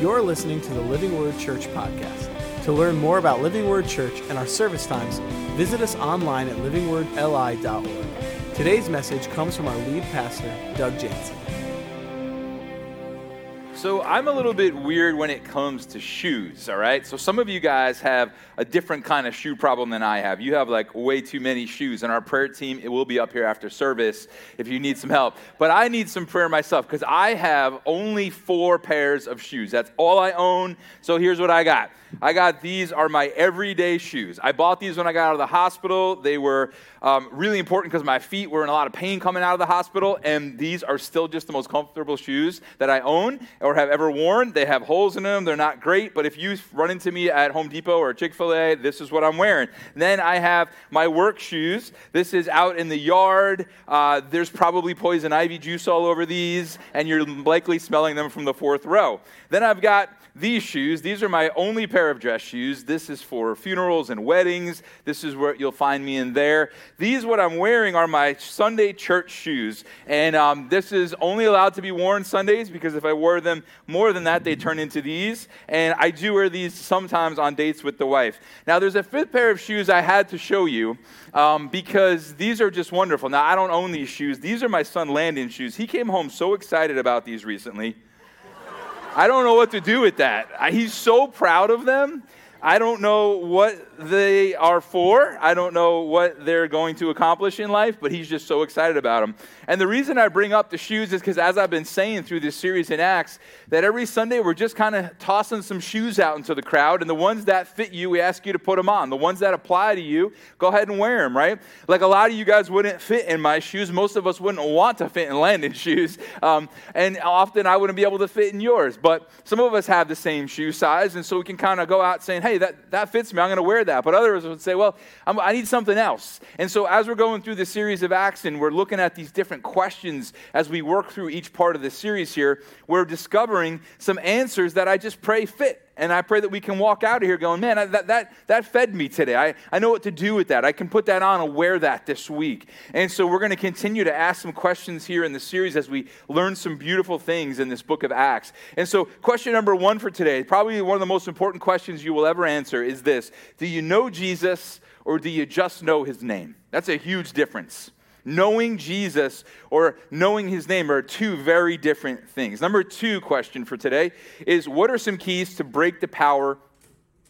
You're listening to the Living Word Church podcast. To learn more about Living Word Church and our service times, visit us online at livingwordli.org. Today's message comes from our lead pastor, Doug Jansen. So I'm a little bit weird when it comes to shoes, all right? So some of you guys have a different kind of shoe problem than I have. You have like way too many shoes, and our prayer team it will be up here after service if you need some help. But I need some prayer myself because I have only four pairs of shoes. That's all I own. So here's what I got. I got these are my everyday shoes. I bought these when I got out of the hospital. They were um, really important because my feet were in a lot of pain coming out of the hospital, and these are still just the most comfortable shoes that I own or have ever worn. They have holes in them. They're not great, but if you run into me at Home Depot or Chick fil A, this is what I'm wearing. Then I have my work shoes. This is out in the yard. Uh, there's probably poison ivy juice all over these, and you're likely smelling them from the fourth row. Then I've got these shoes. These are my only pair of dress shoes. This is for funerals and weddings. This is where you'll find me in there. These, what I'm wearing, are my Sunday church shoes. And um, this is only allowed to be worn Sundays because if I wore them more than that, they turn into these. And I do wear these sometimes on dates with the wife. Now, there's a fifth pair of shoes I had to show you um, because these are just wonderful. Now, I don't own these shoes. These are my son Landon's shoes. He came home so excited about these recently. I don't know what to do with that. He's so proud of them. I don't know what they are for. I don't know what they're going to accomplish in life, but he's just so excited about them. And the reason I bring up the shoes is because, as I've been saying through this series in Acts, that every Sunday we're just kind of tossing some shoes out into the crowd, and the ones that fit you, we ask you to put them on. The ones that apply to you, go ahead and wear them, right? Like a lot of you guys wouldn't fit in my shoes. Most of us wouldn't want to fit in Landon's shoes. Um, and often I wouldn't be able to fit in yours. But some of us have the same shoe size, and so we can kind of go out saying, hey, that, that fits me. I'm going to wear that. But others would say, well, I'm, i need something else. And so as we're going through the series of Acts and we're looking at these different questions as we work through each part of the series here, we're discovering some answers that I just pray fit. And I pray that we can walk out of here going, man, that, that, that fed me today. I, I know what to do with that. I can put that on and wear that this week. And so we're going to continue to ask some questions here in the series as we learn some beautiful things in this book of Acts. And so, question number one for today, probably one of the most important questions you will ever answer, is this Do you know Jesus or do you just know his name? That's a huge difference. Knowing Jesus or knowing his name are two very different things. Number two question for today is what are some keys to break the power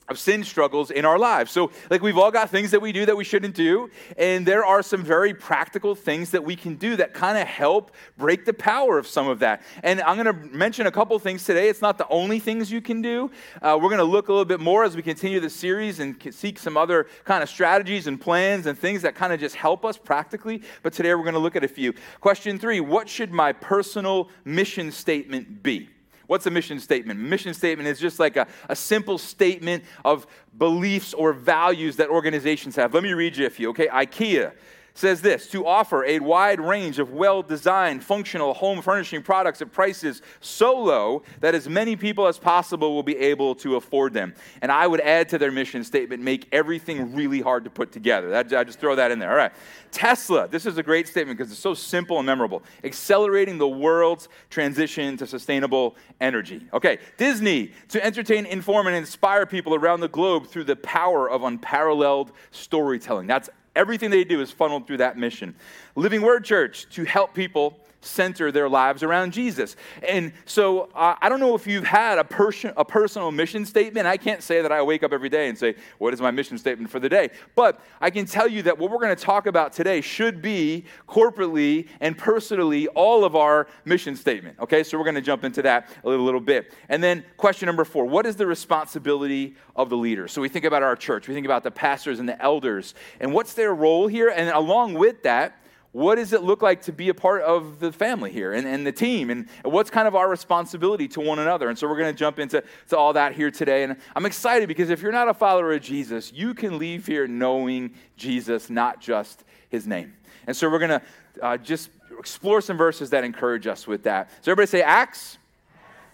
of sin struggles in our lives. So, like, we've all got things that we do that we shouldn't do, and there are some very practical things that we can do that kind of help break the power of some of that. And I'm going to mention a couple things today. It's not the only things you can do. Uh, we're going to look a little bit more as we continue the series and seek some other kind of strategies and plans and things that kind of just help us practically. But today we're going to look at a few. Question three What should my personal mission statement be? What's a mission statement? Mission statement is just like a, a simple statement of beliefs or values that organizations have. Let me read you a few, okay? IKEA says this to offer a wide range of well designed, functional home furnishing products at prices so low that as many people as possible will be able to afford them. And I would add to their mission statement make everything really hard to put together. That, I just throw that in there. All right. Tesla, this is a great statement because it's so simple and memorable. Accelerating the world's transition to sustainable energy. Okay. Disney, to entertain, inform, and inspire people around the globe through the power of unparalleled storytelling. That's Everything they do is funneled through that mission. Living Word Church to help people center their lives around Jesus. And so uh, I don't know if you've had a, person, a personal mission statement. I can't say that I wake up every day and say, What is my mission statement for the day? But I can tell you that what we're going to talk about today should be corporately and personally all of our mission statement. Okay, so we're going to jump into that a little, little bit. And then question number four What is the responsibility of the leader? So we think about our church, we think about the pastors and the elders, and what's their role here? And along with that, what does it look like to be a part of the family here and, and the team? And what's kind of our responsibility to one another? And so we're going to jump into to all that here today. And I'm excited because if you're not a follower of Jesus, you can leave here knowing Jesus, not just his name. And so we're going to uh, just explore some verses that encourage us with that. So everybody say Acts.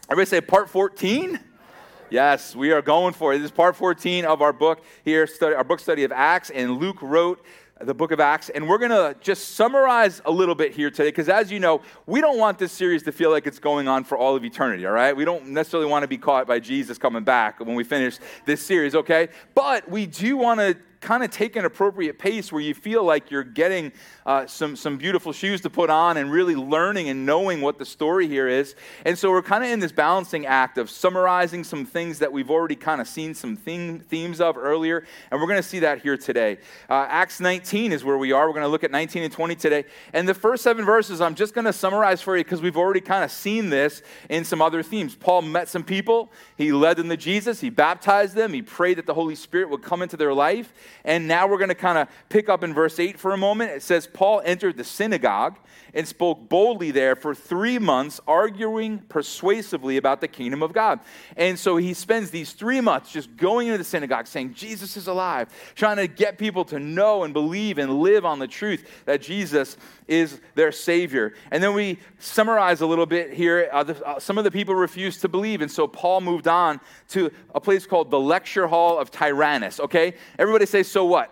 Everybody say part 14. Yes, we are going for it. This is part 14 of our book here, study, our book study of Acts, and Luke wrote the book of Acts, and we're going to just summarize a little bit here today because, as you know, we don't want this series to feel like it's going on for all of eternity, all right? We don't necessarily want to be caught by Jesus coming back when we finish this series, okay? But we do want to kind of take an appropriate pace where you feel like you're getting uh, some, some beautiful shoes to put on and really learning and knowing what the story here is. And so we're kind of in this balancing act of summarizing some things that we've already kind of seen some theme, themes of earlier. And we're going to see that here today. Uh, Acts 19 is where we are. We're going to look at 19 and 20 today. And the first seven verses, I'm just going to summarize for you because we've already kind of seen this in some other themes. Paul met some people, he led them to Jesus, he baptized them, he prayed that the Holy Spirit would come into their life. And now we're going to kind of pick up in verse 8 for a moment. It says, Paul entered the synagogue and spoke boldly there for three months, arguing persuasively about the kingdom of God. And so he spends these three months just going into the synagogue saying, Jesus is alive, trying to get people to know and believe and live on the truth that Jesus is their Savior. And then we summarize a little bit here. Uh, the, uh, some of the people refused to believe, and so Paul moved on to a place called the Lecture Hall of Tyrannus. Okay? Everybody say, so what?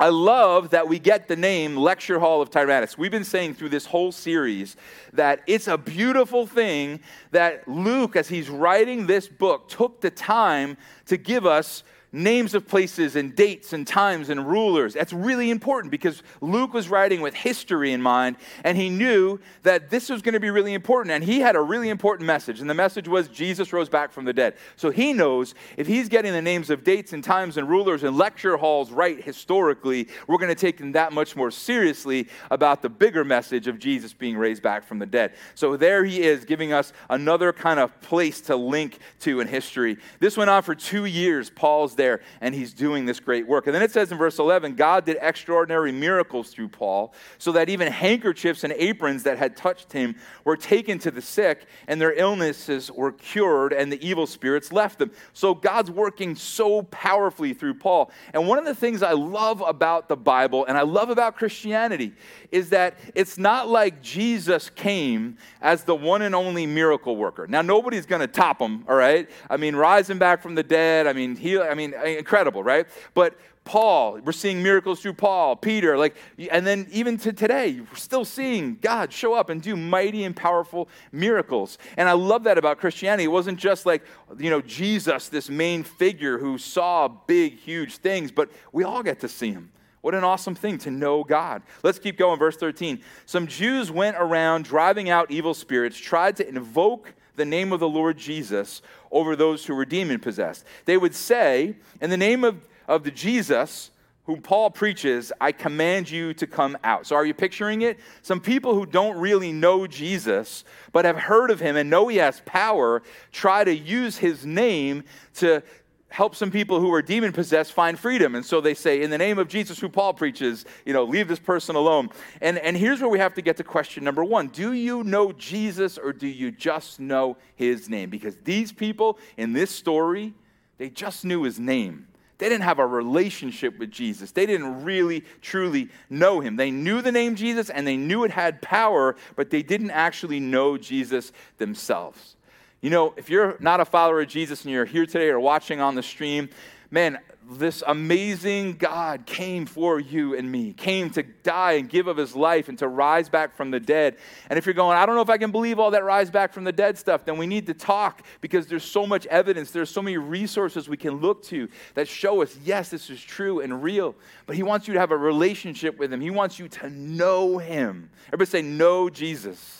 I love that we get the name Lecture Hall of Tyrannus. We've been saying through this whole series that it's a beautiful thing that Luke, as he's writing this book, took the time to give us names of places and dates and times and rulers. That's really important because Luke was writing with history in mind and he knew that this was going to be really important. And he had a really important message. And the message was Jesus rose back from the dead. So he knows if he's getting the names of dates and times and rulers and lecture halls right historically, we're going to take them that much more seriously about the bigger message of Jesus being raised back from the dead. So there he is giving us another kind of place to link to in history. This went on for two years. Paul's there and he's doing this great work. And then it says in verse 11 God did extraordinary miracles through Paul, so that even handkerchiefs and aprons that had touched him were taken to the sick, and their illnesses were cured, and the evil spirits left them. So God's working so powerfully through Paul. And one of the things I love about the Bible and I love about Christianity is that it's not like Jesus came as the one and only miracle worker. Now, nobody's going to top him, all right? I mean, rising back from the dead, I mean, he, I mean, incredible, right? But Paul, we're seeing miracles through Paul, Peter, like, and then even to today, we're still seeing God show up and do mighty and powerful miracles. And I love that about Christianity. It wasn't just like, you know, Jesus, this main figure who saw big, huge things, but we all get to see him. What an awesome thing to know God. Let's keep going. Verse 13. Some Jews went around driving out evil spirits, tried to invoke the name of the Lord Jesus over those who were demon possessed. They would say, In the name of, of the Jesus, whom Paul preaches, I command you to come out. So, are you picturing it? Some people who don't really know Jesus, but have heard of him and know he has power, try to use his name to, help some people who are demon possessed find freedom. And so they say, in the name of Jesus, who Paul preaches, you know, leave this person alone. And, and here's where we have to get to question number one Do you know Jesus or do you just know his name? Because these people in this story, they just knew his name. They didn't have a relationship with Jesus. They didn't really, truly know him. They knew the name Jesus and they knew it had power, but they didn't actually know Jesus themselves. You know, if you're not a follower of Jesus and you're here today or watching on the stream, man, this amazing God came for you and me, came to die and give of his life and to rise back from the dead. And if you're going, I don't know if I can believe all that rise back from the dead stuff, then we need to talk because there's so much evidence, there's so many resources we can look to that show us, yes, this is true and real. But he wants you to have a relationship with him, he wants you to know him. Everybody say, Know Jesus.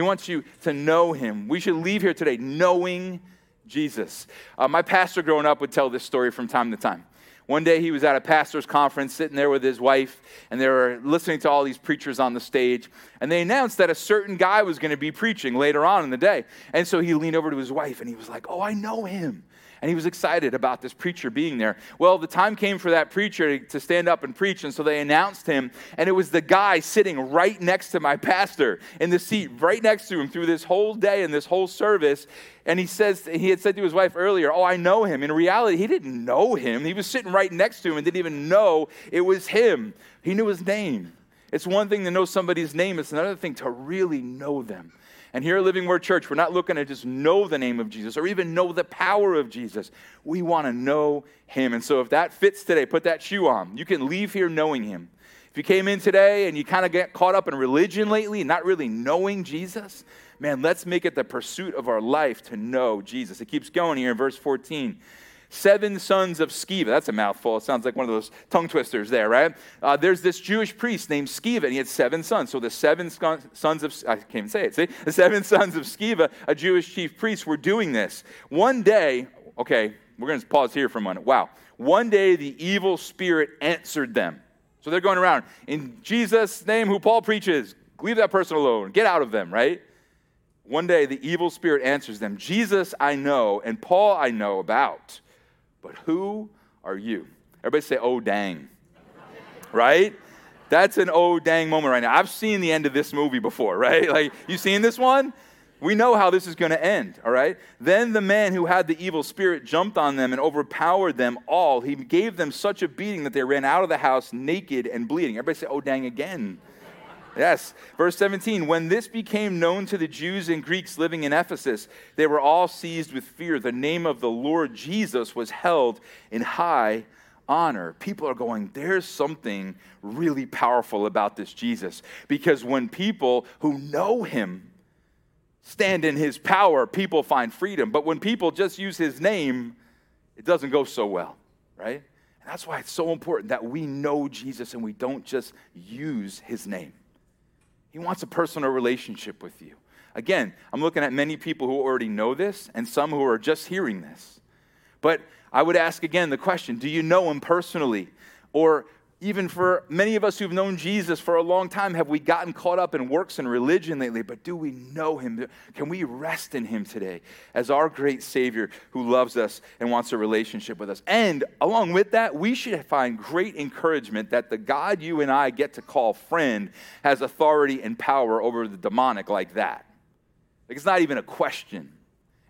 He wants you to know him. We should leave here today knowing Jesus. Uh, my pastor growing up would tell this story from time to time. One day he was at a pastor's conference sitting there with his wife, and they were listening to all these preachers on the stage. And they announced that a certain guy was going to be preaching later on in the day. And so he leaned over to his wife and he was like, Oh, I know him and he was excited about this preacher being there. Well, the time came for that preacher to stand up and preach, and so they announced him, and it was the guy sitting right next to my pastor in the seat, right next to him through this whole day and this whole service. And he says, he had said to his wife earlier, Oh, I know him. In reality, he didn't know him. He was sitting right next to him and didn't even know it was him. He knew his name. It's one thing to know somebody's name, it's another thing to really know them. And here at Living Word Church, we're not looking to just know the name of Jesus or even know the power of Jesus. We want to know him. And so if that fits today, put that shoe on. You can leave here knowing him. If you came in today and you kind of get caught up in religion lately, not really knowing Jesus, man, let's make it the pursuit of our life to know Jesus. It keeps going here in verse 14 seven sons of Sceva. That's a mouthful. It sounds like one of those tongue twisters there, right? Uh, there's this Jewish priest named Sceva, and he had seven sons. So the seven sons of, I can't even say it, see? The seven sons of Sceva, a Jewish chief priest, were doing this. One day, okay, we're going to pause here for a moment. Wow. One day the evil spirit answered them. So they're going around, in Jesus' name, who Paul preaches, leave that person alone, get out of them, right? One day the evil spirit answers them Jesus I know, and Paul I know about. But who are you? Everybody say, oh, dang. right? That's an oh, dang moment right now. I've seen the end of this movie before, right? Like, you seen this one? We know how this is going to end, all right? Then the man who had the evil spirit jumped on them and overpowered them all. He gave them such a beating that they ran out of the house naked and bleeding. Everybody say, oh, dang, again. Yes. Verse 17 When this became known to the Jews and Greeks living in Ephesus, they were all seized with fear. The name of the Lord Jesus was held in high honor. People are going, There's something really powerful about this Jesus. Because when people who know him stand in his power, people find freedom. But when people just use his name, it doesn't go so well, right? And that's why it's so important that we know Jesus and we don't just use his name. He wants a personal relationship with you. Again, I'm looking at many people who already know this and some who are just hearing this. But I would ask again the question do you know him personally? Or even for many of us who've known Jesus for a long time, have we gotten caught up in works and religion lately? But do we know him? Can we rest in him today as our great Savior who loves us and wants a relationship with us? And along with that, we should find great encouragement that the God you and I get to call friend has authority and power over the demonic like that. Like it's not even a question.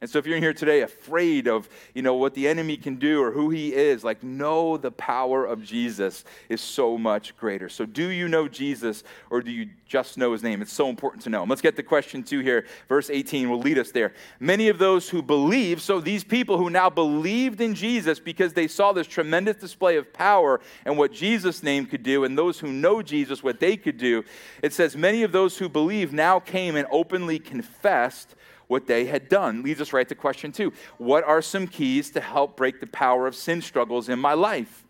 And so if you're in here today afraid of, you know, what the enemy can do or who he is, like know the power of Jesus is so much greater. So do you know Jesus or do you just know his name? It's so important to know. let's get to question 2 here. Verse 18 will lead us there. Many of those who believe, so these people who now believed in Jesus because they saw this tremendous display of power and what Jesus' name could do and those who know Jesus what they could do, it says many of those who believe now came and openly confessed what they had done. Leads us right to question two What are some keys to help break the power of sin struggles in my life?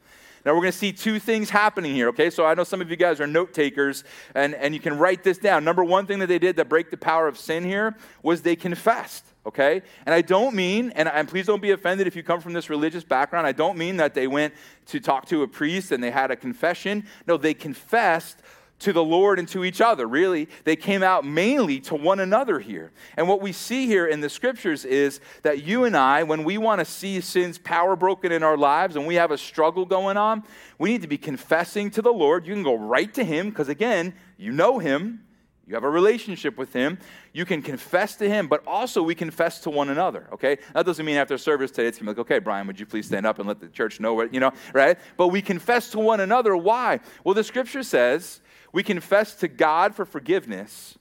Now, we're going to see two things happening here, okay? So I know some of you guys are note takers, and, and you can write this down. Number one thing that they did to break the power of sin here was they confessed, okay? And I don't mean, and, and please don't be offended if you come from this religious background, I don't mean that they went to talk to a priest and they had a confession. No, they confessed to the Lord and to each other. Really, they came out mainly to one another here. And what we see here in the scriptures is that you and I, when we want to see sin's power broken in our lives and we have a struggle going on, we need to be confessing to the Lord. You can go right to Him because, again, you know Him. You have a relationship with him. You can confess to him, but also we confess to one another, okay? That doesn't mean after service today it's to be like, okay, Brian, would you please stand up and let the church know what, you know, right? But we confess to one another. Why? Well, the scripture says we confess to God for forgiveness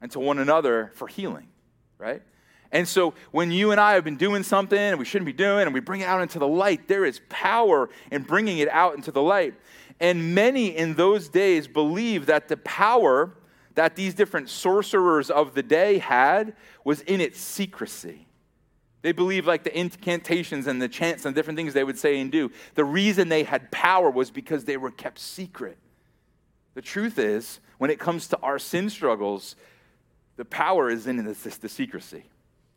and to one another for healing, right? And so when you and I have been doing something and we shouldn't be doing and we bring it out into the light, there is power in bringing it out into the light. And many in those days believed that the power that these different sorcerers of the day had was in its secrecy. They believed like the incantations and the chants and different things they would say and do. The reason they had power was because they were kept secret. The truth is, when it comes to our sin struggles, the power is in the, the secrecy.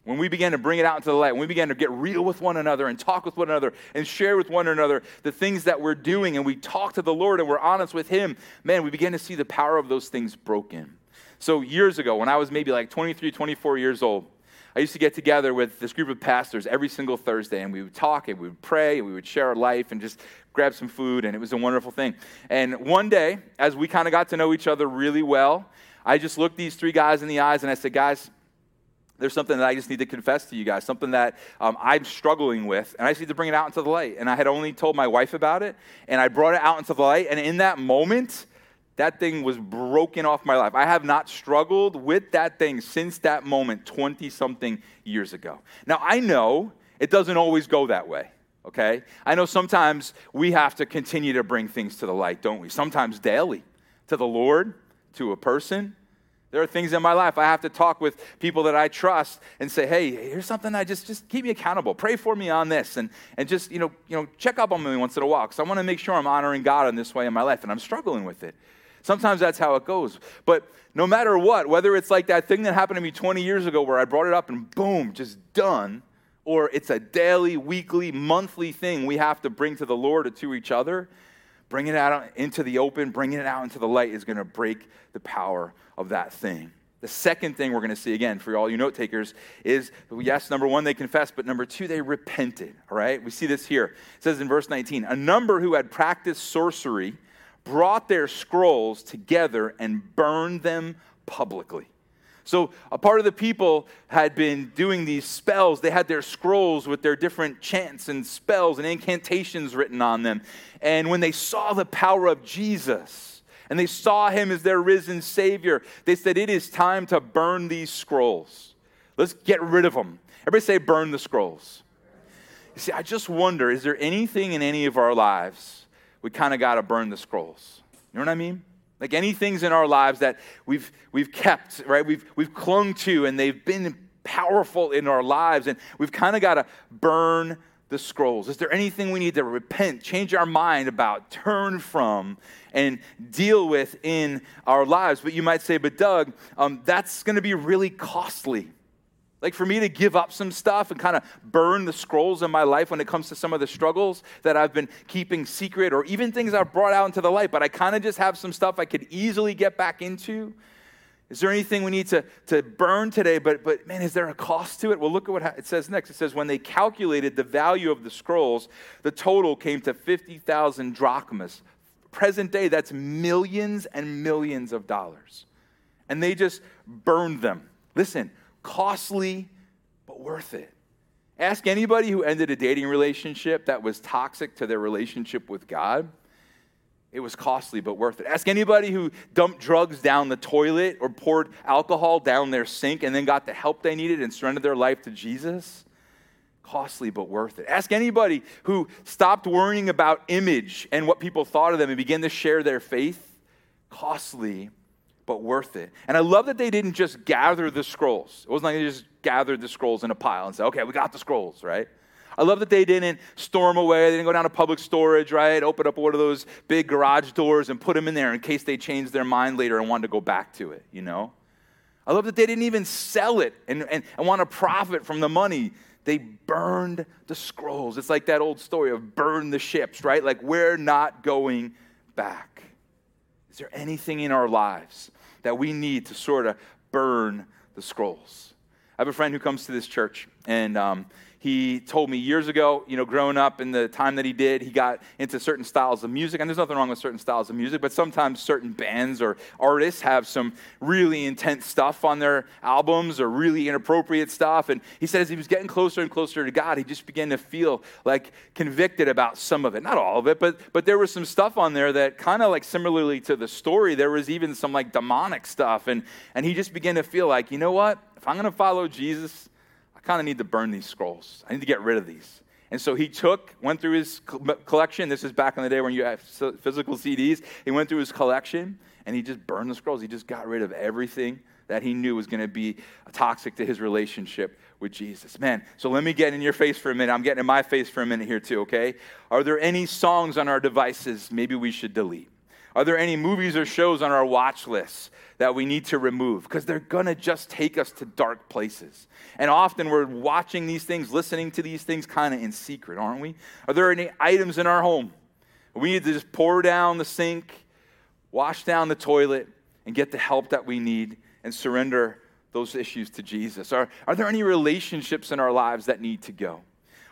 When we begin to bring it out into the light, when we begin to get real with one another and talk with one another and share with one another the things that we're doing, and we talk to the Lord and we're honest with Him, man, we begin to see the power of those things broken. So, years ago, when I was maybe like 23, 24 years old, I used to get together with this group of pastors every single Thursday, and we would talk and we would pray and we would share our life and just grab some food, and it was a wonderful thing. And one day, as we kind of got to know each other really well, I just looked these three guys in the eyes and I said, Guys, there's something that I just need to confess to you guys, something that um, I'm struggling with, and I just need to bring it out into the light. And I had only told my wife about it, and I brought it out into the light, and in that moment, That thing was broken off my life. I have not struggled with that thing since that moment 20 something years ago. Now, I know it doesn't always go that way, okay? I know sometimes we have to continue to bring things to the light, don't we? Sometimes daily to the Lord, to a person. There are things in my life I have to talk with people that I trust and say, hey, here's something I just, just keep me accountable. Pray for me on this and, and just, you know, you know, check up on me once in a while because I want to make sure I'm honoring God in this way in my life and I'm struggling with it. Sometimes that's how it goes. But no matter what, whether it's like that thing that happened to me 20 years ago where I brought it up and boom, just done, or it's a daily, weekly, monthly thing we have to bring to the Lord or to each other, bringing it out into the open, bringing it out into the light is going to break the power of that thing. The second thing we're going to see again for all you note takers is yes, number one, they confessed, but number two, they repented. All right? We see this here. It says in verse 19 a number who had practiced sorcery brought their scrolls together and burned them publicly. So, a part of the people had been doing these spells. They had their scrolls with their different chants and spells and incantations written on them. And when they saw the power of Jesus and they saw him as their risen Savior, they said, It is time to burn these scrolls. Let's get rid of them. Everybody say, Burn the scrolls. You see, I just wonder is there anything in any of our lives we kind of got to burn the scrolls? You know what I mean? Like any things in our lives that we've, we've kept, right? We've, we've clung to and they've been powerful in our lives, and we've kind of got to burn the scrolls. Is there anything we need to repent, change our mind about, turn from, and deal with in our lives? But you might say, but Doug, um, that's going to be really costly. Like for me to give up some stuff and kind of burn the scrolls in my life when it comes to some of the struggles that I've been keeping secret or even things I've brought out into the light, but I kind of just have some stuff I could easily get back into. Is there anything we need to, to burn today? But, but man, is there a cost to it? Well, look at what it says next. It says, when they calculated the value of the scrolls, the total came to 50,000 drachmas. Present day, that's millions and millions of dollars. And they just burned them. Listen, costly, but worth it. Ask anybody who ended a dating relationship that was toxic to their relationship with God. It was costly, but worth it. Ask anybody who dumped drugs down the toilet or poured alcohol down their sink and then got the help they needed and surrendered their life to Jesus. Costly, but worth it. Ask anybody who stopped worrying about image and what people thought of them and began to share their faith. Costly, but worth it. And I love that they didn't just gather the scrolls. It wasn't like they just gathered the scrolls in a pile and said, okay, we got the scrolls, right? I love that they didn't storm away. They didn't go down to public storage, right? Open up one of those big garage doors and put them in there in case they changed their mind later and wanted to go back to it, you know? I love that they didn't even sell it and, and, and want to profit from the money. They burned the scrolls. It's like that old story of burn the ships, right? Like we're not going back. Is there anything in our lives that we need to sort of burn the scrolls. I have a friend who comes to this church, and um, he told me years ago, you know, growing up in the time that he did, he got into certain styles of music. And there's nothing wrong with certain styles of music, but sometimes certain bands or artists have some really intense stuff on their albums or really inappropriate stuff. And he said as he was getting closer and closer to God, he just began to feel like convicted about some of it. Not all of it, but, but there was some stuff on there that kind of like similarly to the story, there was even some like demonic stuff. And, and he just began to feel like, you know what? If I'm going to follow Jesus, I kind of need to burn these scrolls. I need to get rid of these. And so he took, went through his collection. This is back in the day when you had physical CDs. He went through his collection and he just burned the scrolls. He just got rid of everything that he knew was going to be toxic to his relationship with Jesus. Man, so let me get in your face for a minute. I'm getting in my face for a minute here too, okay? Are there any songs on our devices maybe we should delete? Are there any movies or shows on our watch list that we need to remove? Because they're going to just take us to dark places. And often we're watching these things, listening to these things kind of in secret, aren't we? Are there any items in our home we need to just pour down the sink, wash down the toilet, and get the help that we need and surrender those issues to Jesus? Are, are there any relationships in our lives that need to go?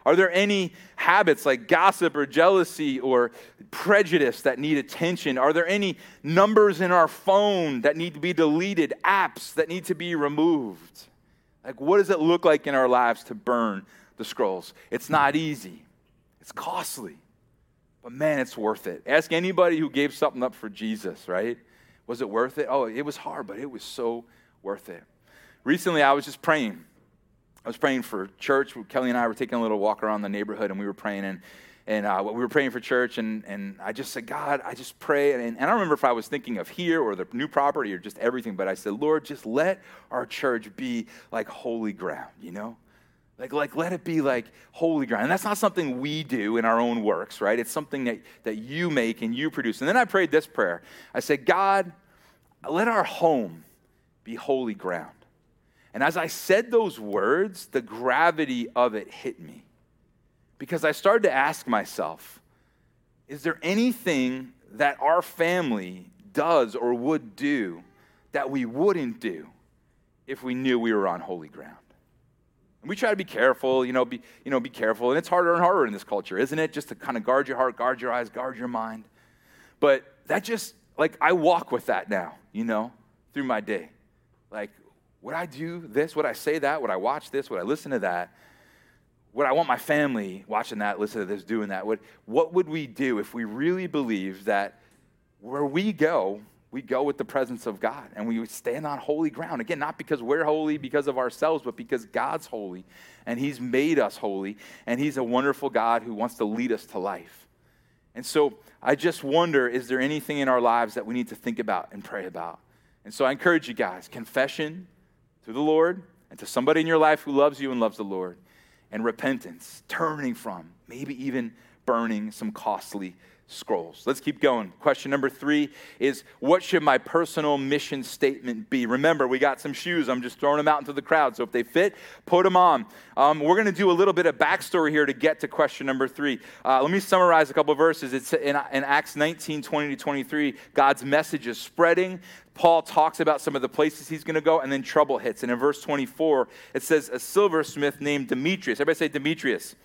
Are there any habits like gossip or jealousy or prejudice that need attention? Are there any numbers in our phone that need to be deleted, apps that need to be removed? Like, what does it look like in our lives to burn the scrolls? It's not easy, it's costly, but man, it's worth it. Ask anybody who gave something up for Jesus, right? Was it worth it? Oh, it was hard, but it was so worth it. Recently, I was just praying. I was praying for church. Kelly and I were taking a little walk around the neighborhood, and we were praying, and and uh, we were praying for church, and, and I just said, God, I just pray. And, and I don't remember if I was thinking of here or the new property or just everything, but I said, Lord, just let our church be like holy ground, you know? Like, like let it be like holy ground. And that's not something we do in our own works, right? It's something that, that you make and you produce. And then I prayed this prayer. I said, God, let our home be holy ground. And as I said those words, the gravity of it hit me because I started to ask myself is there anything that our family does or would do that we wouldn't do if we knew we were on holy ground? And we try to be careful, you know, be, you know, be careful. And it's harder and harder in this culture, isn't it? Just to kind of guard your heart, guard your eyes, guard your mind. But that just, like, I walk with that now, you know, through my day. Like, would I do this? Would I say that? Would I watch this? Would I listen to that? Would I want my family watching that, listening to this, doing that? What, what would we do if we really believed that where we go, we go with the presence of God and we stand on holy ground? Again, not because we're holy because of ourselves, but because God's holy and He's made us holy and He's a wonderful God who wants to lead us to life. And so I just wonder is there anything in our lives that we need to think about and pray about? And so I encourage you guys confession to the Lord and to somebody in your life who loves you and loves the Lord. And repentance, turning from, maybe even burning some costly scrolls. Let's keep going. Question number three is What should my personal mission statement be? Remember, we got some shoes. I'm just throwing them out into the crowd. So if they fit, put them on. Um, we're going to do a little bit of backstory here to get to question number three. Uh, let me summarize a couple verses. It's in, in Acts 19 20 to 23. God's message is spreading. Paul talks about some of the places he's going to go, and then trouble hits. And in verse 24, it says, A silversmith named Demetrius, everybody say Demetrius,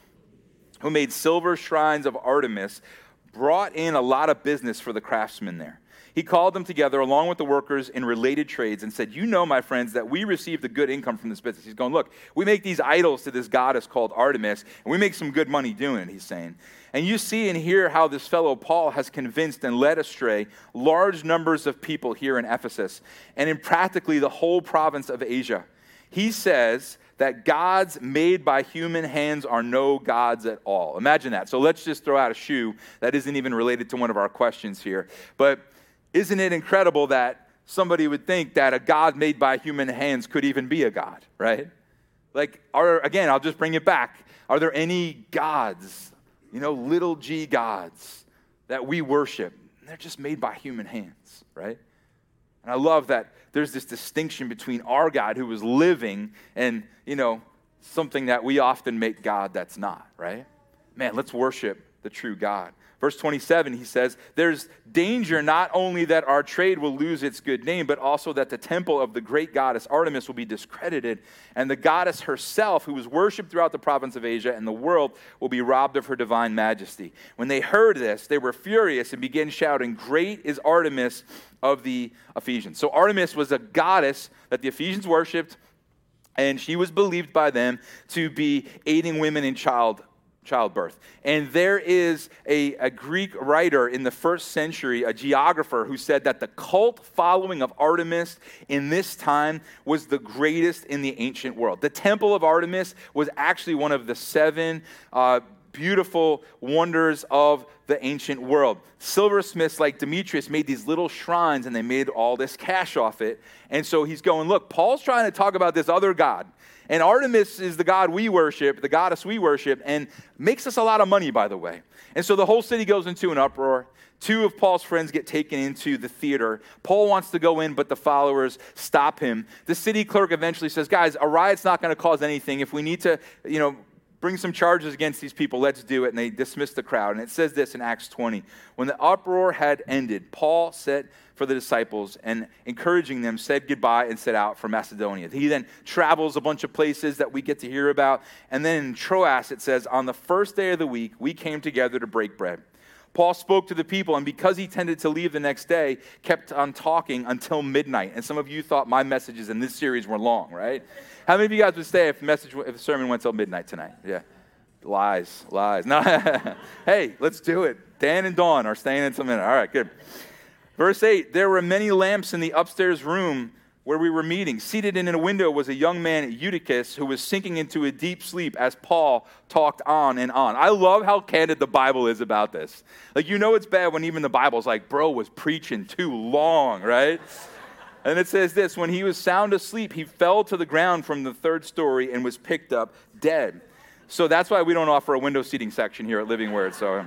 who made silver shrines of Artemis, brought in a lot of business for the craftsmen there. He called them together along with the workers in related trades and said, You know, my friends, that we received a good income from this business. He's going, Look, we make these idols to this goddess called Artemis, and we make some good money doing it, he's saying. And you see and hear how this fellow Paul has convinced and led astray large numbers of people here in Ephesus and in practically the whole province of Asia. He says that gods made by human hands are no gods at all. Imagine that. So let's just throw out a shoe that isn't even related to one of our questions here. But isn't it incredible that somebody would think that a God made by human hands could even be a God, right? Like, are, again, I'll just bring it back. Are there any gods, you know, little g gods that we worship? They're just made by human hands, right? And I love that there's this distinction between our God who was living and, you know, something that we often make God that's not, right? Man, let's worship the true God. Verse 27, he says, There's danger not only that our trade will lose its good name, but also that the temple of the great goddess Artemis will be discredited, and the goddess herself, who was worshipped throughout the province of Asia and the world, will be robbed of her divine majesty. When they heard this, they were furious and began shouting, Great is Artemis of the Ephesians. So Artemis was a goddess that the Ephesians worshipped, and she was believed by them to be aiding women in child childbirth. And there is a, a, Greek writer in the first century, a geographer, who said that the cult following of Artemis in this time was the greatest in the ancient world. The temple of Artemis was actually one of the seven uh, beautiful wonders of the ancient world. Silversmiths like Demetrius made these little shrines and they made all this cash off it. And so he's going, Look, Paul's trying to talk about this other God and Artemis is the god we worship, the goddess we worship, and makes us a lot of money, by the way. And so the whole city goes into an uproar. Two of Paul's friends get taken into the theater. Paul wants to go in, but the followers stop him. The city clerk eventually says, Guys, a riot's not going to cause anything. If we need to, you know, bring some charges against these people. Let's do it. And they dismiss the crowd. And it says this in Acts 20. When the uproar had ended, Paul sent for the disciples and encouraging them, said goodbye and set out for Macedonia. He then travels a bunch of places that we get to hear about. And then in Troas, it says, On the first day of the week, we came together to break bread. Paul spoke to the people, and because he tended to leave the next day, kept on talking until midnight. And some of you thought my messages in this series were long, right? How many of you guys would stay if message, if the sermon went till midnight tonight? Yeah. Lies, lies. No. hey, let's do it. Dan and Dawn are staying until midnight. All right, good. Verse 8 There were many lamps in the upstairs room where we were meeting. Seated in a window was a young man, Eutychus, who was sinking into a deep sleep as Paul talked on and on. I love how candid the Bible is about this. Like, you know, it's bad when even the Bible's like, bro was preaching too long, right? And it says this when he was sound asleep, he fell to the ground from the third story and was picked up dead. So that's why we don't offer a window seating section here at Living Word. So.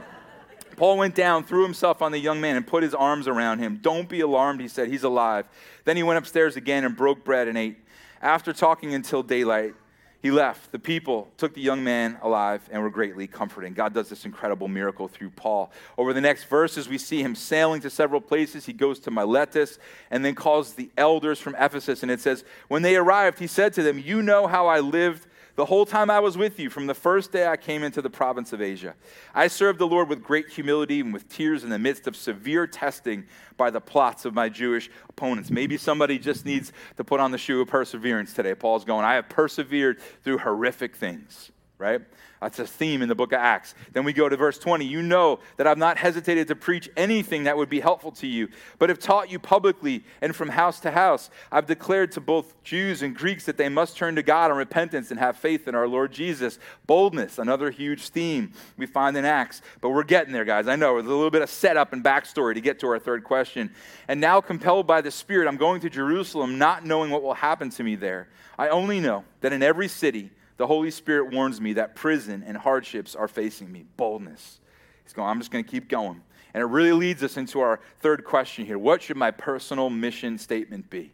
Paul went down, threw himself on the young man, and put his arms around him. Don't be alarmed, he said. He's alive. Then he went upstairs again and broke bread and ate. After talking until daylight, he left. The people took the young man alive and were greatly comforted. God does this incredible miracle through Paul. Over the next verses, we see him sailing to several places. He goes to Miletus and then calls the elders from Ephesus. And it says, When they arrived, he said to them, You know how I lived the whole time I was with you, from the first day I came into the province of Asia. I served the Lord with great humility and with tears in the midst of severe testing by the plots of my Jewish opponents. Maybe somebody just needs to put on the shoe of perseverance today. Paul's going, I have persevered through horrific things, right? That's a theme in the book of Acts. Then we go to verse 20. You know that I've not hesitated to preach anything that would be helpful to you, but have taught you publicly and from house to house. I've declared to both Jews and Greeks that they must turn to God in repentance and have faith in our Lord Jesus. Boldness, another huge theme we find in Acts. But we're getting there, guys. I know. There's a little bit of setup and backstory to get to our third question. And now, compelled by the Spirit, I'm going to Jerusalem, not knowing what will happen to me there. I only know that in every city, the Holy Spirit warns me that prison and hardships are facing me. Boldness. He's going, I'm just going to keep going. And it really leads us into our third question here. What should my personal mission statement be?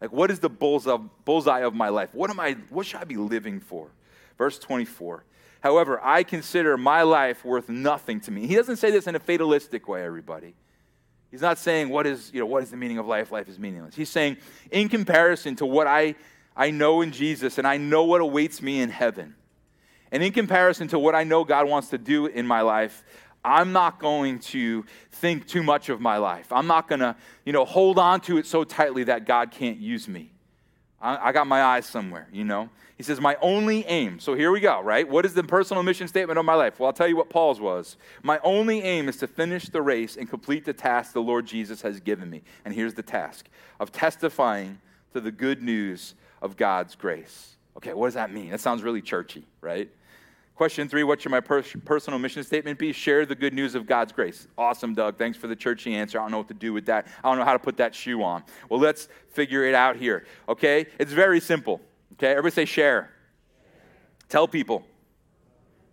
Like, what is the bullseye of my life? What, am I, what should I be living for? Verse 24. However, I consider my life worth nothing to me. He doesn't say this in a fatalistic way, everybody. He's not saying, what is, you know, what is the meaning of life? Life is meaningless. He's saying, in comparison to what I I know in Jesus and I know what awaits me in heaven. And in comparison to what I know God wants to do in my life, I'm not going to think too much of my life. I'm not going to, you know, hold on to it so tightly that God can't use me. I, I, got my eyes somewhere, you know. He says, My only aim. So here we go, right? What is the personal mission statement of my life? Well, I'll tell you what Paul's was. My only aim is to finish the race and complete the task the Lord Jesus has given me. And here's the task of testifying to the good news of God's grace. Okay, what does that mean? That sounds really churchy, right? Question three What should my per- personal mission statement be? Share the good news of God's grace. Awesome, Doug. Thanks for the churchy answer. I don't know what to do with that. I don't know how to put that shoe on. Well, let's figure it out here, okay? It's very simple, okay? Everybody say share. Tell people.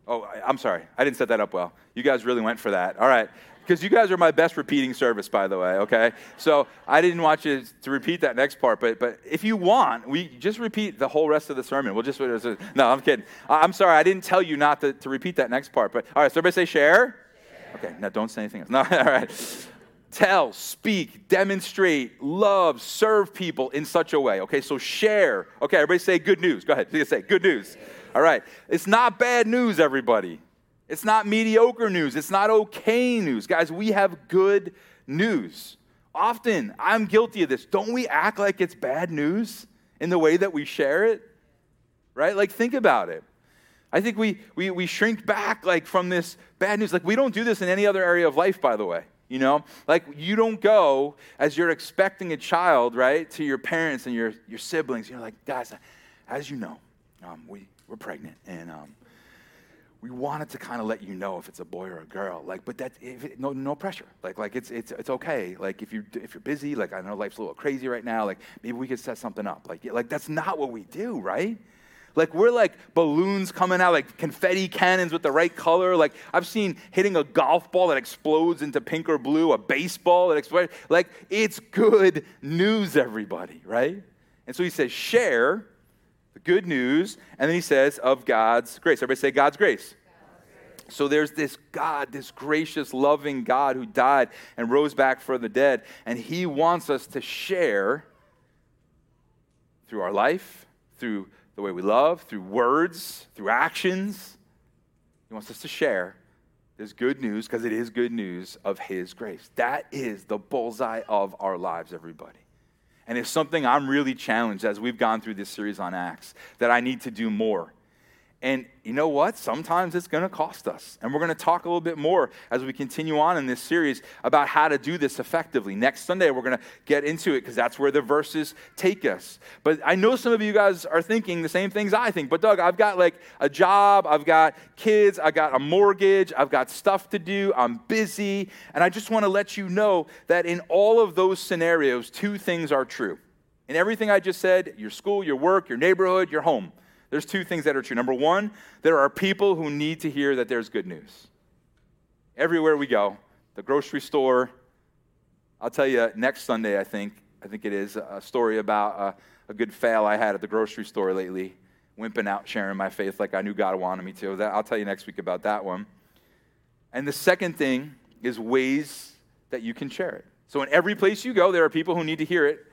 Oh, I'm sorry. I didn't set that up well. You guys really went for that. All right because you guys are my best repeating service, by the way, okay? So I didn't want you to repeat that next part, but, but if you want, we just repeat the whole rest of the sermon. We'll just, no, I'm kidding. I'm sorry, I didn't tell you not to, to repeat that next part, but all right, so everybody say share? share. Okay, now don't say anything else. No, all right. Tell, speak, demonstrate, love, serve people in such a way. Okay, so share. Okay, everybody say good news. Go ahead. Say good news. All right. It's not bad news, everybody. It's not mediocre news. It's not okay news. Guys, we have good news. Often, I'm guilty of this. Don't we act like it's bad news in the way that we share it? Right? Like, think about it. I think we, we, we shrink back like from this bad news. Like, we don't do this in any other area of life, by the way. You know, like you don't go as you're expecting a child, right, to your parents and your, your siblings. You're like, guys, as you know, um, we, we're pregnant and um, we wanted to kind of let you know if it's a boy or a girl. Like, but that it, no no pressure. Like like it's it's it's okay. Like if you if you're busy, like I know life's a little crazy right now. Like maybe we could set something up. Like like that's not what we do, right? Like we're like balloons coming out, like confetti cannons with the right color. Like I've seen hitting a golf ball that explodes into pink or blue, a baseball that explodes. Like it's good news, everybody, right? And so he says, share the good news, and then he says, of God's grace. Everybody say God's grace. So there's this God, this gracious, loving God who died and rose back from the dead, and he wants us to share through our life, through the way we love, through words, through actions. He wants us to share this good news, because it is good news of his grace. That is the bullseye of our lives, everybody. And it's something I'm really challenged as we've gone through this series on Acts that I need to do more. And you know what? Sometimes it's going to cost us. And we're going to talk a little bit more as we continue on in this series about how to do this effectively. Next Sunday, we're going to get into it because that's where the verses take us. But I know some of you guys are thinking the same things I think. But Doug, I've got like a job, I've got kids, I've got a mortgage, I've got stuff to do, I'm busy. And I just want to let you know that in all of those scenarios, two things are true. In everything I just said, your school, your work, your neighborhood, your home there's two things that are true. Number one, there are people who need to hear that there's good news. Everywhere we go, the grocery store. I'll tell you next Sunday, I think, I think it is, a story about a, a good fail I had at the grocery store lately, wimping out, sharing my faith like I knew God wanted me to. That, I'll tell you next week about that one. And the second thing is ways that you can share it. So in every place you go, there are people who need to hear it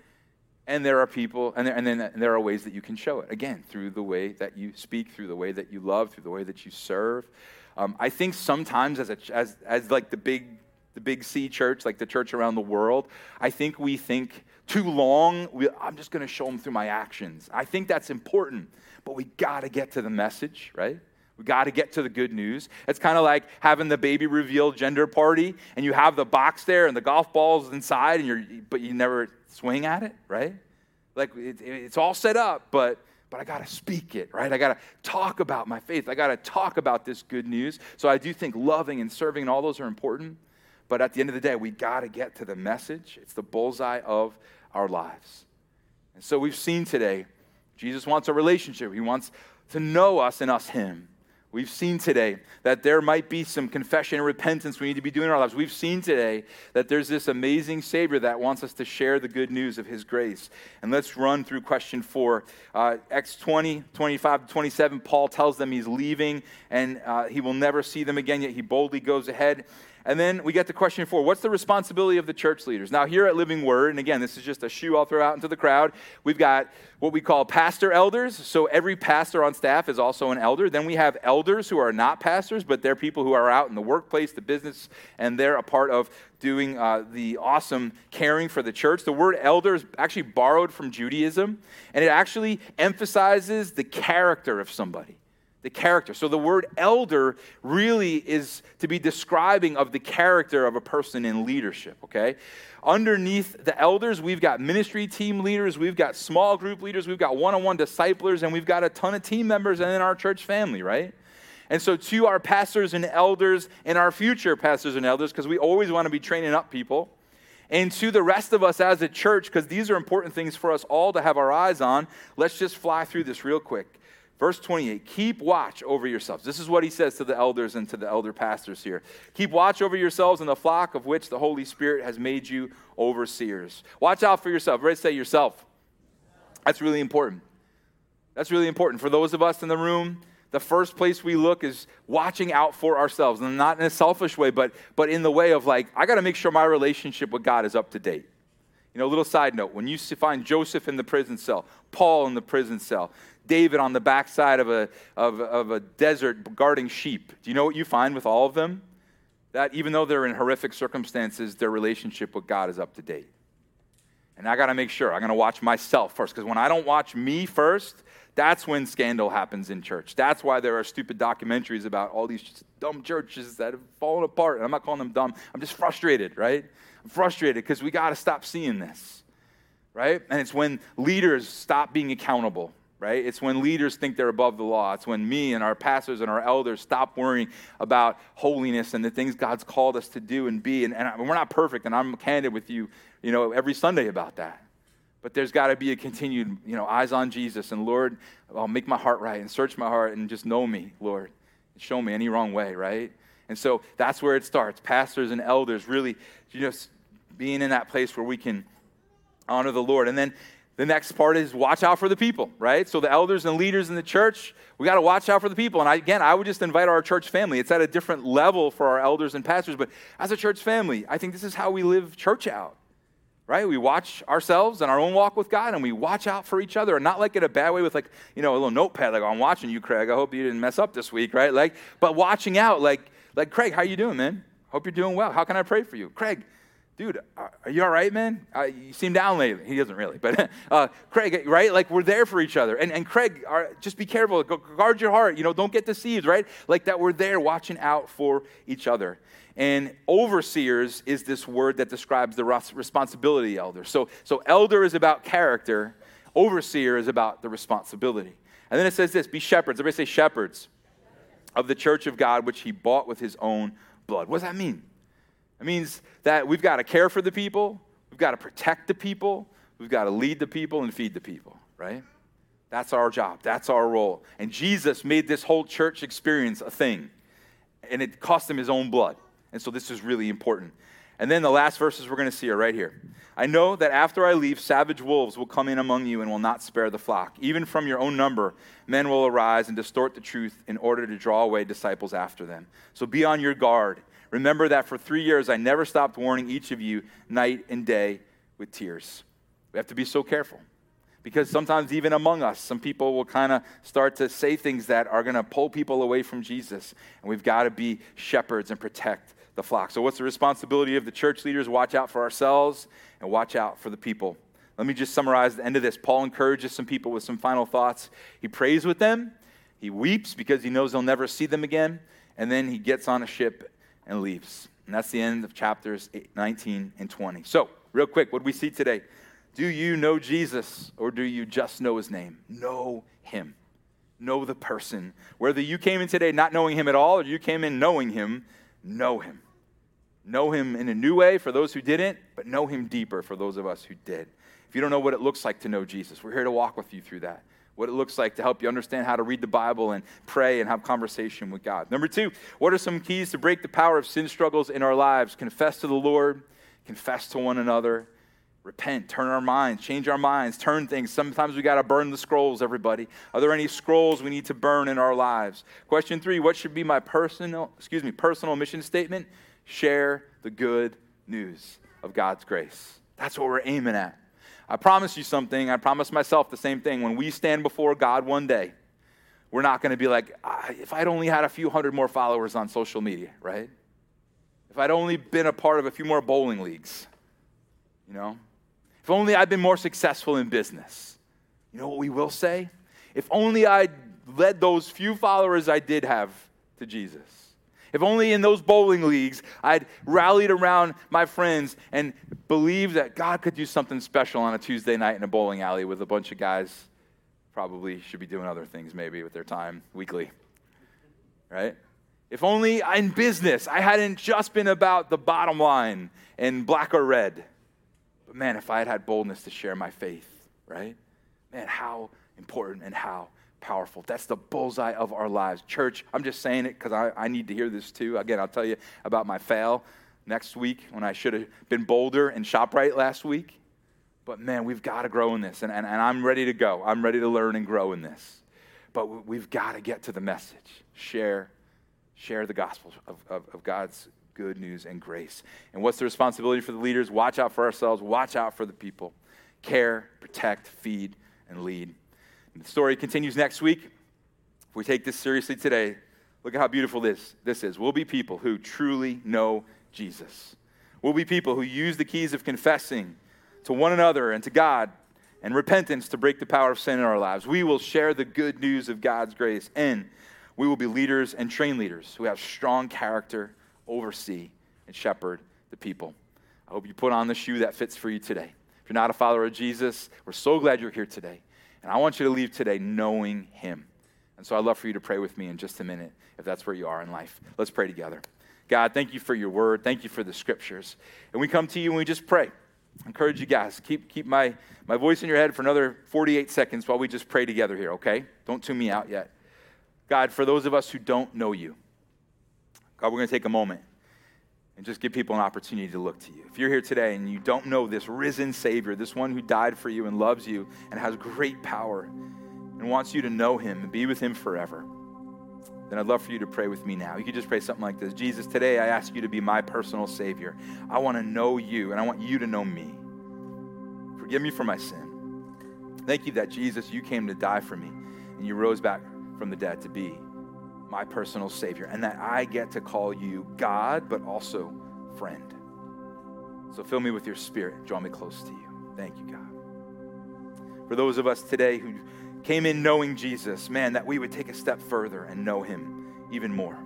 and there are people, and, there, and then there are ways that you can show it. Again, through the way that you speak, through the way that you love, through the way that you serve. Um, I think sometimes as, a, as, as like the big, the big C church, like the church around the world, I think we think too long, we, I'm just going to show them through my actions. I think that's important, but we got to get to the message, right? We got to get to the good news. It's kind of like having the baby reveal gender party, and you have the box there and the golf balls inside, and you're, but you never swing at it, right? Like it, it's all set up, but but I got to speak it, right? I got to talk about my faith. I got to talk about this good news. So I do think loving and serving and all those are important. But at the end of the day, we got to get to the message. It's the bullseye of our lives. And so we've seen today, Jesus wants a relationship. He wants to know us and us him. We've seen today that there might be some confession and repentance we need to be doing in our lives. We've seen today that there's this amazing Savior that wants us to share the good news of His grace. And let's run through question four. Uh, Acts 20, 25 to 27, Paul tells them he's leaving and uh, he will never see them again, yet he boldly goes ahead. And then we get to question four what's the responsibility of the church leaders? Now, here at Living Word, and again, this is just a shoe I'll throw out into the crowd, we've got what we call pastor elders. So every pastor on staff is also an elder. Then we have elders who are not pastors, but they're people who are out in the workplace, the business, and they're a part of doing uh, the awesome caring for the church. The word elder is actually borrowed from Judaism, and it actually emphasizes the character of somebody the character. So the word elder really is to be describing of the character of a person in leadership, okay? Underneath the elders, we've got ministry team leaders, we've got small group leaders, we've got one-on-one disciplers, and we've got a ton of team members and in our church family, right? And so to our pastors and elders and our future pastors and elders, because we always want to be training up people, and to the rest of us as a church, because these are important things for us all to have our eyes on, let's just fly through this real quick. Verse 28 Keep watch over yourselves. This is what he says to the elders and to the elder pastors here. Keep watch over yourselves in the flock of which the Holy Spirit has made you overseers. Watch out for yourself. Ready to say yourself. That's really important. That's really important. For those of us in the room, the first place we look is watching out for ourselves. And not in a selfish way, but, but in the way of like, I got to make sure my relationship with God is up to date. You know, a little side note when you find Joseph in the prison cell, Paul in the prison cell, David on the backside of a, of, of a desert guarding sheep. Do you know what you find with all of them? That even though they're in horrific circumstances, their relationship with God is up to date. And I got to make sure. I'm going to watch myself first because when I don't watch me first, that's when scandal happens in church. That's why there are stupid documentaries about all these dumb churches that have fallen apart. And I'm not calling them dumb. I'm just frustrated, right? I'm frustrated because we got to stop seeing this, right? And it's when leaders stop being accountable right? It's when leaders think they're above the law. It's when me and our pastors and our elders stop worrying about holiness and the things God's called us to do and be. And, and we're not perfect, and I'm candid with you, you know, every Sunday about that. But there's got to be a continued, you know, eyes on Jesus. And Lord, I'll make my heart right and search my heart and just know me, Lord. And show me any wrong way, right? And so that's where it starts. Pastors and elders really just being in that place where we can honor the Lord. And then the next part is watch out for the people, right? So the elders and leaders in the church, we got to watch out for the people. And I, again, I would just invite our church family. It's at a different level for our elders and pastors, but as a church family, I think this is how we live church out, right? We watch ourselves and our own walk with God, and we watch out for each other, and not like in a bad way with like you know a little notepad, like oh, I'm watching you, Craig. I hope you didn't mess up this week, right? Like, but watching out, like like Craig, how you doing, man? Hope you're doing well. How can I pray for you, Craig? Dude, are you all right, man? Uh, you seem down lately. He doesn't really, but uh, Craig, right? Like we're there for each other. And, and Craig, just be careful. Guard your heart. You know, don't get deceived, right? Like that we're there watching out for each other. And overseers is this word that describes the responsibility elder. So, so elder is about character. Overseer is about the responsibility. And then it says this, be shepherds. Everybody say shepherds of the church of God, which he bought with his own blood. What does that mean? It means that we've got to care for the people, we've got to protect the people, we've got to lead the people and feed the people, right? That's our job, that's our role. And Jesus made this whole church experience a thing, and it cost him his own blood. And so this is really important. And then the last verses we're going to see are right here. I know that after I leave, savage wolves will come in among you and will not spare the flock. Even from your own number, men will arise and distort the truth in order to draw away disciples after them. So be on your guard Remember that for three years I never stopped warning each of you night and day with tears. We have to be so careful because sometimes, even among us, some people will kind of start to say things that are going to pull people away from Jesus. And we've got to be shepherds and protect the flock. So, what's the responsibility of the church leaders? Watch out for ourselves and watch out for the people. Let me just summarize the end of this. Paul encourages some people with some final thoughts. He prays with them, he weeps because he knows he'll never see them again, and then he gets on a ship and leaves. And that's the end of chapters 19 and 20. So, real quick, what we see today? Do you know Jesus or do you just know his name? Know him. Know the person. Whether you came in today not knowing him at all or you came in knowing him, know him. Know him in a new way for those who didn't, but know him deeper for those of us who did. If you don't know what it looks like to know Jesus, we're here to walk with you through that what it looks like to help you understand how to read the Bible and pray and have conversation with God. Number two, what are some keys to break the power of sin struggles in our lives? Confess to the Lord, confess to one another, repent, turn our minds, change our minds, turn things. Sometimes we got to burn the scrolls, everybody. Are there any scrolls we need to burn in our lives? Question three, what should be my personal, excuse me, personal mission statement? Share the good news of God's grace. That's what we're aiming at. I promise you something. I promise myself the same thing. When we stand before God one day, we're not going to be like, ah, if I'd only had a few hundred more followers on social media, right? If I'd only been a part of a few more bowling leagues, you know? If only I'd been more successful in business. You know what we will say? If only I'd led those few followers I did have to Jesus. If only in those bowling leagues I'd rallied around my friends and believed that God could do something special on a Tuesday night in a bowling alley with a bunch of guys. Probably should be doing other things maybe with their time weekly. Right? If only in business I hadn't just been about the bottom line and black or red. But man, if I had had boldness to share my faith, right? Man, how important and how powerful. That's the bullseye of our lives. Church, I'm just saying it because I, I need to hear this too. Again, I'll tell you about my fail next week when I should have been bolder and ShopRite last week. But man, we've got to grow in this, and, and, and I'm ready to go. I'm ready to learn and grow in this. But we've got to get to the message. Share, share the gospel of, of, of God's good news and grace. And what's the responsibility for the leaders? Watch out for ourselves, watch out for the people. Care, protect, feed, and lead. The story continues next week. If we take this seriously today, look at how beautiful this, this is. We'll be people who truly know Jesus. We'll be people who use the keys of confessing to one another and to God and repentance to break the power of sin in our lives. We will share the good news of God's grace, and we will be leaders and train leaders who have strong character, oversee, and shepherd the people. I hope you put on the shoe that fits for you today. If you're not a follower of Jesus, we're so glad you're here today. And I want you to leave today knowing Him. And so I'd love for you to pray with me in just a minute if that's where you are in life. Let's pray together. God, thank you for your word. Thank you for the scriptures. And we come to you and we just pray. I encourage you guys, keep, keep my, my voice in your head for another 48 seconds while we just pray together here, okay? Don't tune me out yet. God, for those of us who don't know you, God, we're going to take a moment and just give people an opportunity to look to you. If you're here today and you don't know this risen Savior, this one who died for you and loves you and has great power and wants you to know him and be with him forever, then I'd love for you to pray with me now. You could just pray something like this Jesus, today I ask you to be my personal Savior. I want to know you and I want you to know me. Forgive me for my sin. Thank you that Jesus, you came to die for me and you rose back from the dead to be my personal Savior, and that I get to call you God, but also friend. So fill me with your spirit. Draw me close to you. Thank you, God. For those of us today who came in knowing Jesus, man, that we would take a step further and know him even more.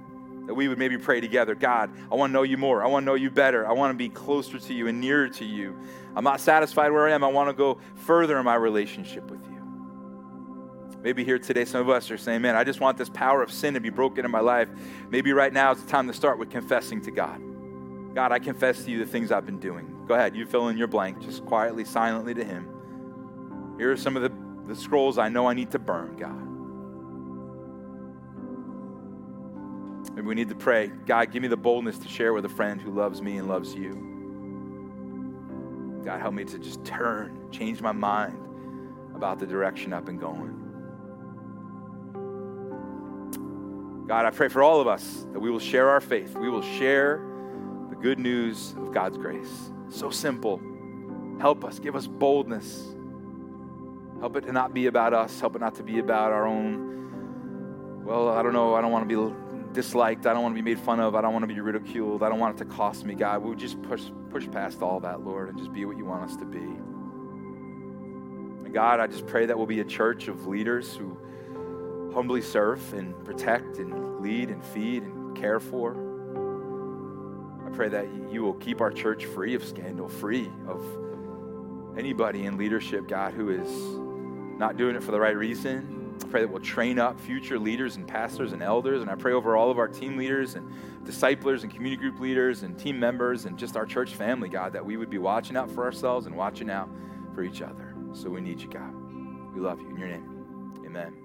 That we would maybe pray together God, I want to know you more. I want to know you better. I want to be closer to you and nearer to you. I'm not satisfied where I am. I want to go further in my relationship with you. Maybe here today, some of us are saying, Man, I just want this power of sin to be broken in my life. Maybe right now it's the time to start with confessing to God. God, I confess to you the things I've been doing. Go ahead, you fill in your blank, just quietly, silently to Him. Here are some of the, the scrolls I know I need to burn, God. Maybe we need to pray, God, give me the boldness to share with a friend who loves me and loves you. God, help me to just turn, change my mind about the direction I've been going. God, I pray for all of us that we will share our faith. We will share the good news of God's grace. So simple. Help us, give us boldness. Help it to not be about us. Help it not to be about our own, well, I don't know, I don't want to be disliked. I don't want to be made fun of. I don't want to be ridiculed. I don't want it to cost me, God. We'll just push, push past all that, Lord, and just be what you want us to be. And God, I just pray that we'll be a church of leaders who humbly serve and protect and lead and feed and care for. I pray that you will keep our church free of scandal, free of anybody in leadership, God, who is not doing it for the right reason, I pray that we'll train up future leaders and pastors and elders. And I pray over all of our team leaders and disciplers and community group leaders and team members and just our church family, God, that we would be watching out for ourselves and watching out for each other. So we need you, God. We love you. In your name, amen.